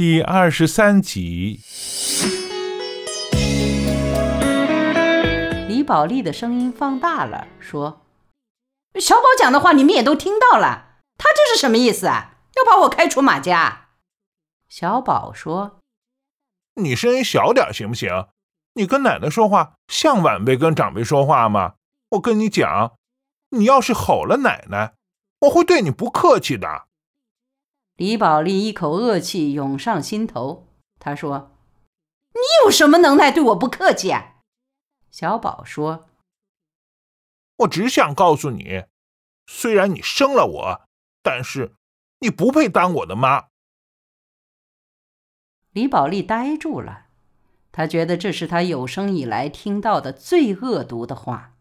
第二十三集。李宝莉的声音放大了，说：“小宝讲的话你们也都听到了，他这是什么意思啊？要把我开除马家？”小宝说：“你声音小点行不行？你跟奶奶说话像晚辈跟长辈说话吗？我跟你讲，你要是吼了奶奶，我会对你不客气的。”李宝莉一口恶气涌上心头，她说：“你有什么能耐对我不客气啊？”小宝说：“我只想告诉你，虽然你生了我，但是你不配当我的妈。”李宝莉呆住了，她觉得这是她有生以来听到的最恶毒的话，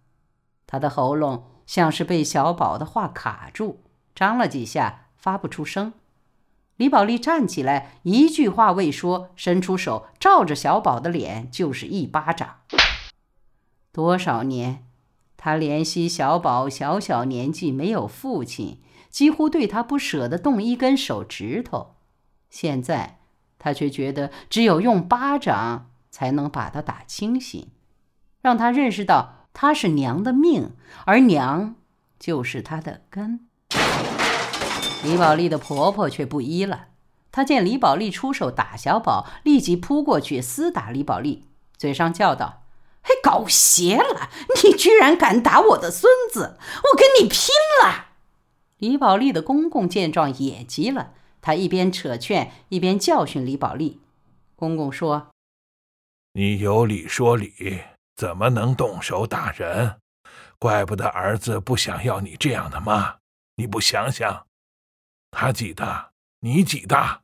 她的喉咙像是被小宝的话卡住，张了几下发不出声。李宝莉站起来，一句话未说，伸出手照着小宝的脸就是一巴掌。多少年，他怜惜小宝小小年纪没有父亲，几乎对他不舍得动一根手指头。现在，他却觉得只有用巴掌才能把他打清醒，让他认识到他是娘的命，而娘就是他的根。李宝莉的婆婆却不依了，她见李宝莉出手打小宝，立即扑过去厮打李宝莉，嘴上叫道：“嘿，搞邪了！你居然敢打我的孙子，我跟你拼了！”李宝莉的公公见状也急了，他一边扯劝，一边教训李宝莉。公公说：“你有理说理，怎么能动手打人？怪不得儿子不想要你这样的妈，你不想想？”他几大，你几大？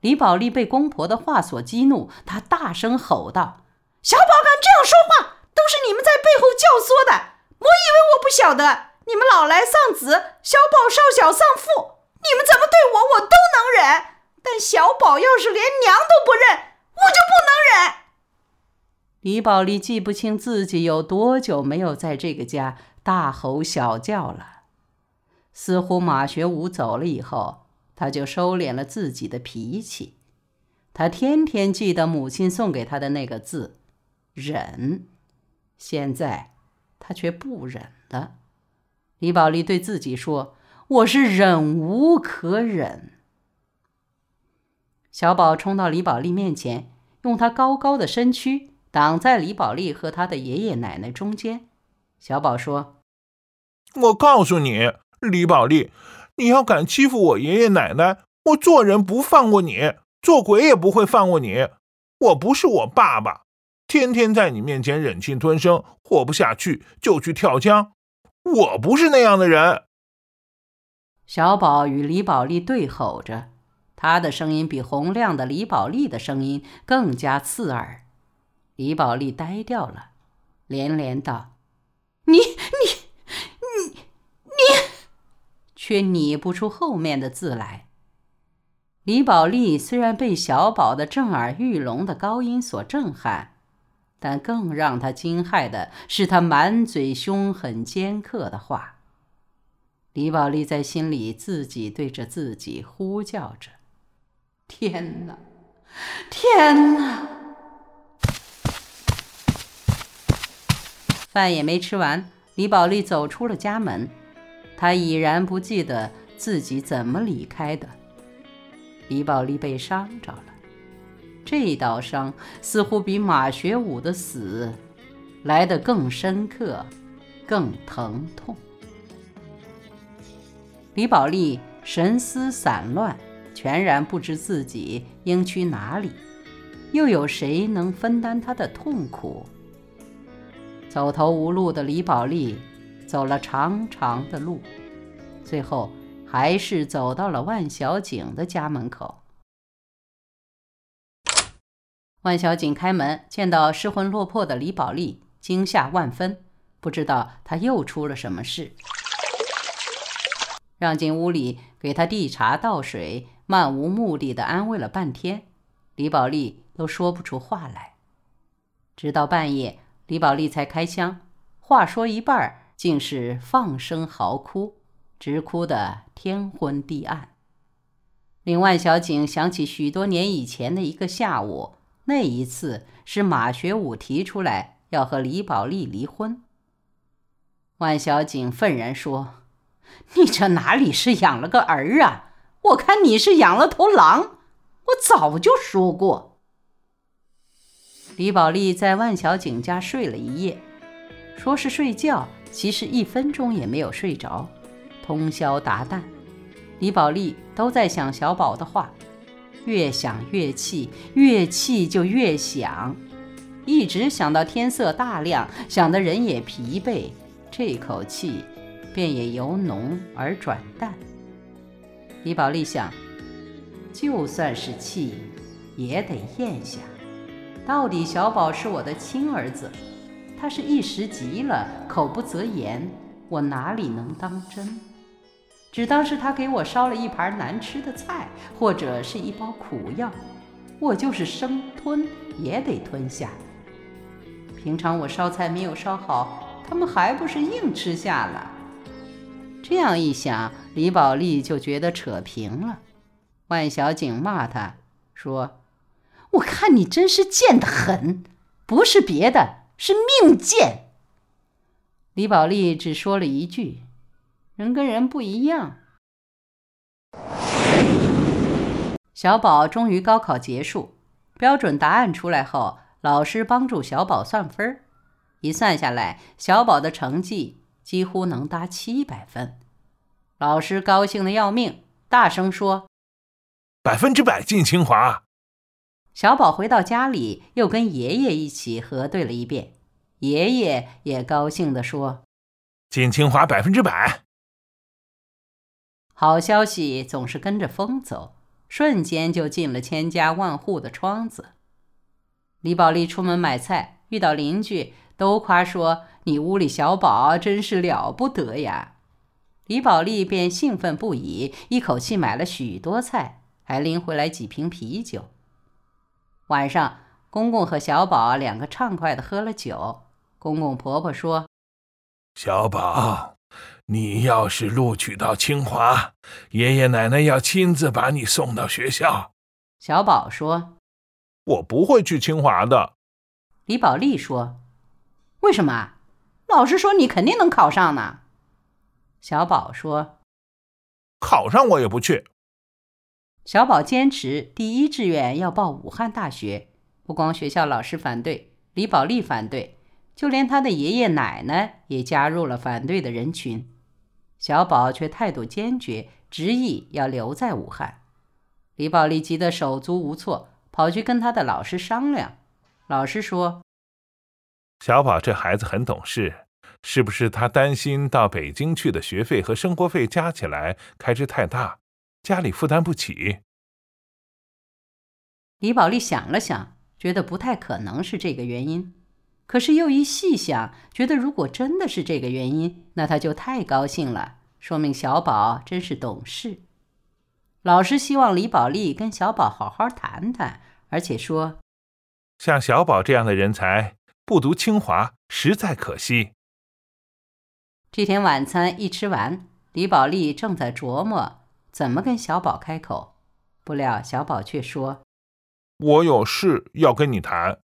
李宝莉被公婆的话所激怒，她大声吼道：“小宝敢这样说话，都是你们在背后教唆的！我以为我不晓得，你们老来丧子，小宝少小丧父，你们怎么对我，我都能忍。但小宝要是连娘都不认，我就不能忍。”李宝莉记不清自己有多久没有在这个家大吼小叫了。似乎马学武走了以后，他就收敛了自己的脾气。他天天记得母亲送给他的那个字“忍”，现在他却不忍了。李宝莉对自己说：“我是忍无可忍。”小宝冲到李宝莉面前，用他高高的身躯挡在李宝莉和他的爷爷奶奶中间。小宝说：“我告诉你。”李宝莉，你要敢欺负我爷爷奶奶，我做人不放过你，做鬼也不会放过你。我不是我爸爸，天天在你面前忍气吞声，活不下去就去跳江。我不是那样的人。小宝与李宝莉对吼着，他的声音比洪亮的李宝莉的声音更加刺耳。李宝莉呆掉了，连连道：“你你。”却拟不出后面的字来。李宝莉虽然被小宝的震耳欲聋的高音所震撼，但更让他惊骇的是他满嘴凶狠尖刻的话。李宝莉在心里自己对着自己呼叫着：“天哪，天哪！”饭也没吃完，李宝莉走出了家门。他已然不记得自己怎么离开的。李宝莉被伤着了，这道伤似乎比马学武的死来得更深刻、更疼痛。李宝莉神思散乱，全然不知自己应去哪里，又有谁能分担她的痛苦？走投无路的李宝莉。走了长长的路，最后还是走到了万小景的家门口。万小景开门，见到失魂落魄的李宝莉，惊吓万分，不知道他又出了什么事，让进屋里给他递茶倒水，漫无目的的安慰了半天，李宝莉都说不出话来。直到半夜，李宝莉才开腔，话说一半儿。竟是放声嚎哭，直哭得天昏地暗。令万小景想起许多年以前的一个下午，那一次是马学武提出来要和李宝莉离婚。万小景愤然说：“你这哪里是养了个儿啊？我看你是养了头狼！我早就说过。”李宝莉在万小景家睡了一夜，说是睡觉，其实一分钟也没有睡着，通宵达旦。李宝莉都在想小宝的话，越想越气，越气就越想，一直想到天色大亮，想得人也疲惫。这口气便也由浓而转淡。李宝莉想，就算是气，也得咽下。到底小宝是我的亲儿子，他是一时急了，口不择言，我哪里能当真？只当是他给我烧了一盘难吃的菜，或者是一包苦药，我就是生吞也得吞下。平常我烧菜没有烧好。他们还不是硬吃下了？这样一想，李宝莉就觉得扯平了。万小景骂他说：“我看你真是贱得很，不是别的，是命贱。”李宝莉只说了一句：“人跟人不一样。”小宝终于高考结束，标准答案出来后，老师帮助小宝算分儿。一算下来，小宝的成绩几乎能达七百分，老师高兴的要命，大声说：“百分之百进清华！”小宝回到家里，又跟爷爷一起核对了一遍，爷爷也高兴地说：“进清华百分之百！”好消息总是跟着风走，瞬间就进了千家万户的窗子。李宝莉出门买菜，遇到邻居。都夸说你屋里小宝真是了不得呀！李宝莉便兴奋不已，一口气买了许多菜，还拎回来几瓶啤酒。晚上，公公和小宝两个畅快的喝了酒。公公婆婆说：“小宝，你要是录取到清华，爷爷奶奶要亲自把你送到学校。”小宝说：“我不会去清华的。”李宝莉说。为什么？老师说你肯定能考上呢。小宝说：“考上我也不去。”小宝坚持第一志愿要报武汉大学，不光学校老师反对，李宝莉反对，就连他的爷爷奶奶也加入了反对的人群。小宝却态度坚决，执意要留在武汉。李宝莉急得手足无措，跑去跟他的老师商量。老师说。小宝这孩子很懂事，是不是他担心到北京去的学费和生活费加起来开支太大，家里负担不起？李宝莉想了想，觉得不太可能是这个原因，可是又一细想，觉得如果真的是这个原因，那他就太高兴了，说明小宝真是懂事。老师希望李宝莉跟小宝好好谈谈，而且说，像小宝这样的人才。不读清华实在可惜。这天晚餐一吃完，李宝莉正在琢磨怎么跟小宝开口，不料小宝却说：“我有事要跟你谈。”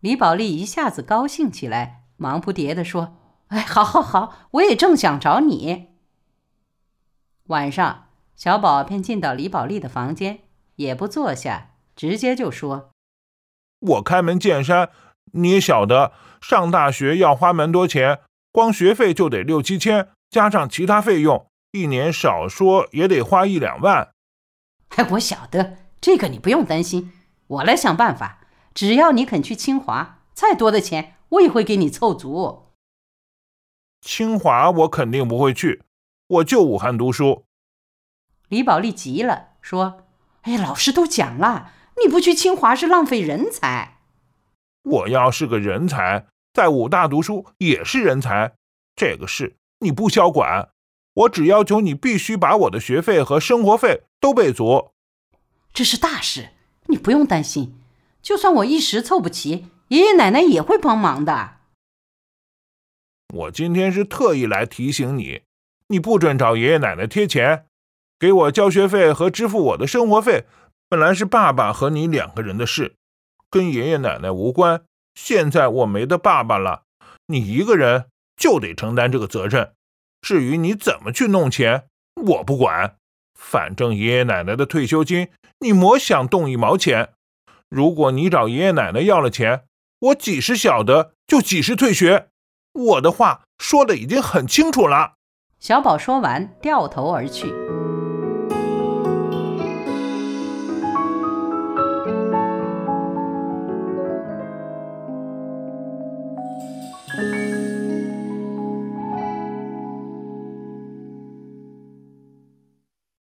李宝莉一下子高兴起来，忙不迭地说：“哎，好，好，好，我也正想找你。”晚上，小宝便进到李宝莉的房间，也不坐下，直接就说：“我开门见山。”你也晓得，上大学要花蛮多钱，光学费就得六七千，加上其他费用，一年少说也得花一两万。哎，我晓得这个，你不用担心，我来想办法。只要你肯去清华，再多的钱我也会给你凑足。清华我肯定不会去，我就武汉读书。李宝莉急了，说：“哎，老师都讲了，你不去清华是浪费人才。”我要是个人才，在武大读书也是人才。这个事你不消管，我只要求你必须把我的学费和生活费都备足。这是大事，你不用担心。就算我一时凑不齐，爷爷奶奶也会帮忙的。我今天是特意来提醒你，你不准找爷爷奶奶贴钱。给我交学费和支付我的生活费，本来是爸爸和你两个人的事，跟爷爷奶奶无关。现在我没得爸爸了，你一个人就得承担这个责任。至于你怎么去弄钱，我不管。反正爷爷奶奶的退休金，你莫想动一毛钱。如果你找爷爷奶奶要了钱，我几时晓得就几时退学。我的话说的已经很清楚了。小宝说完，掉头而去。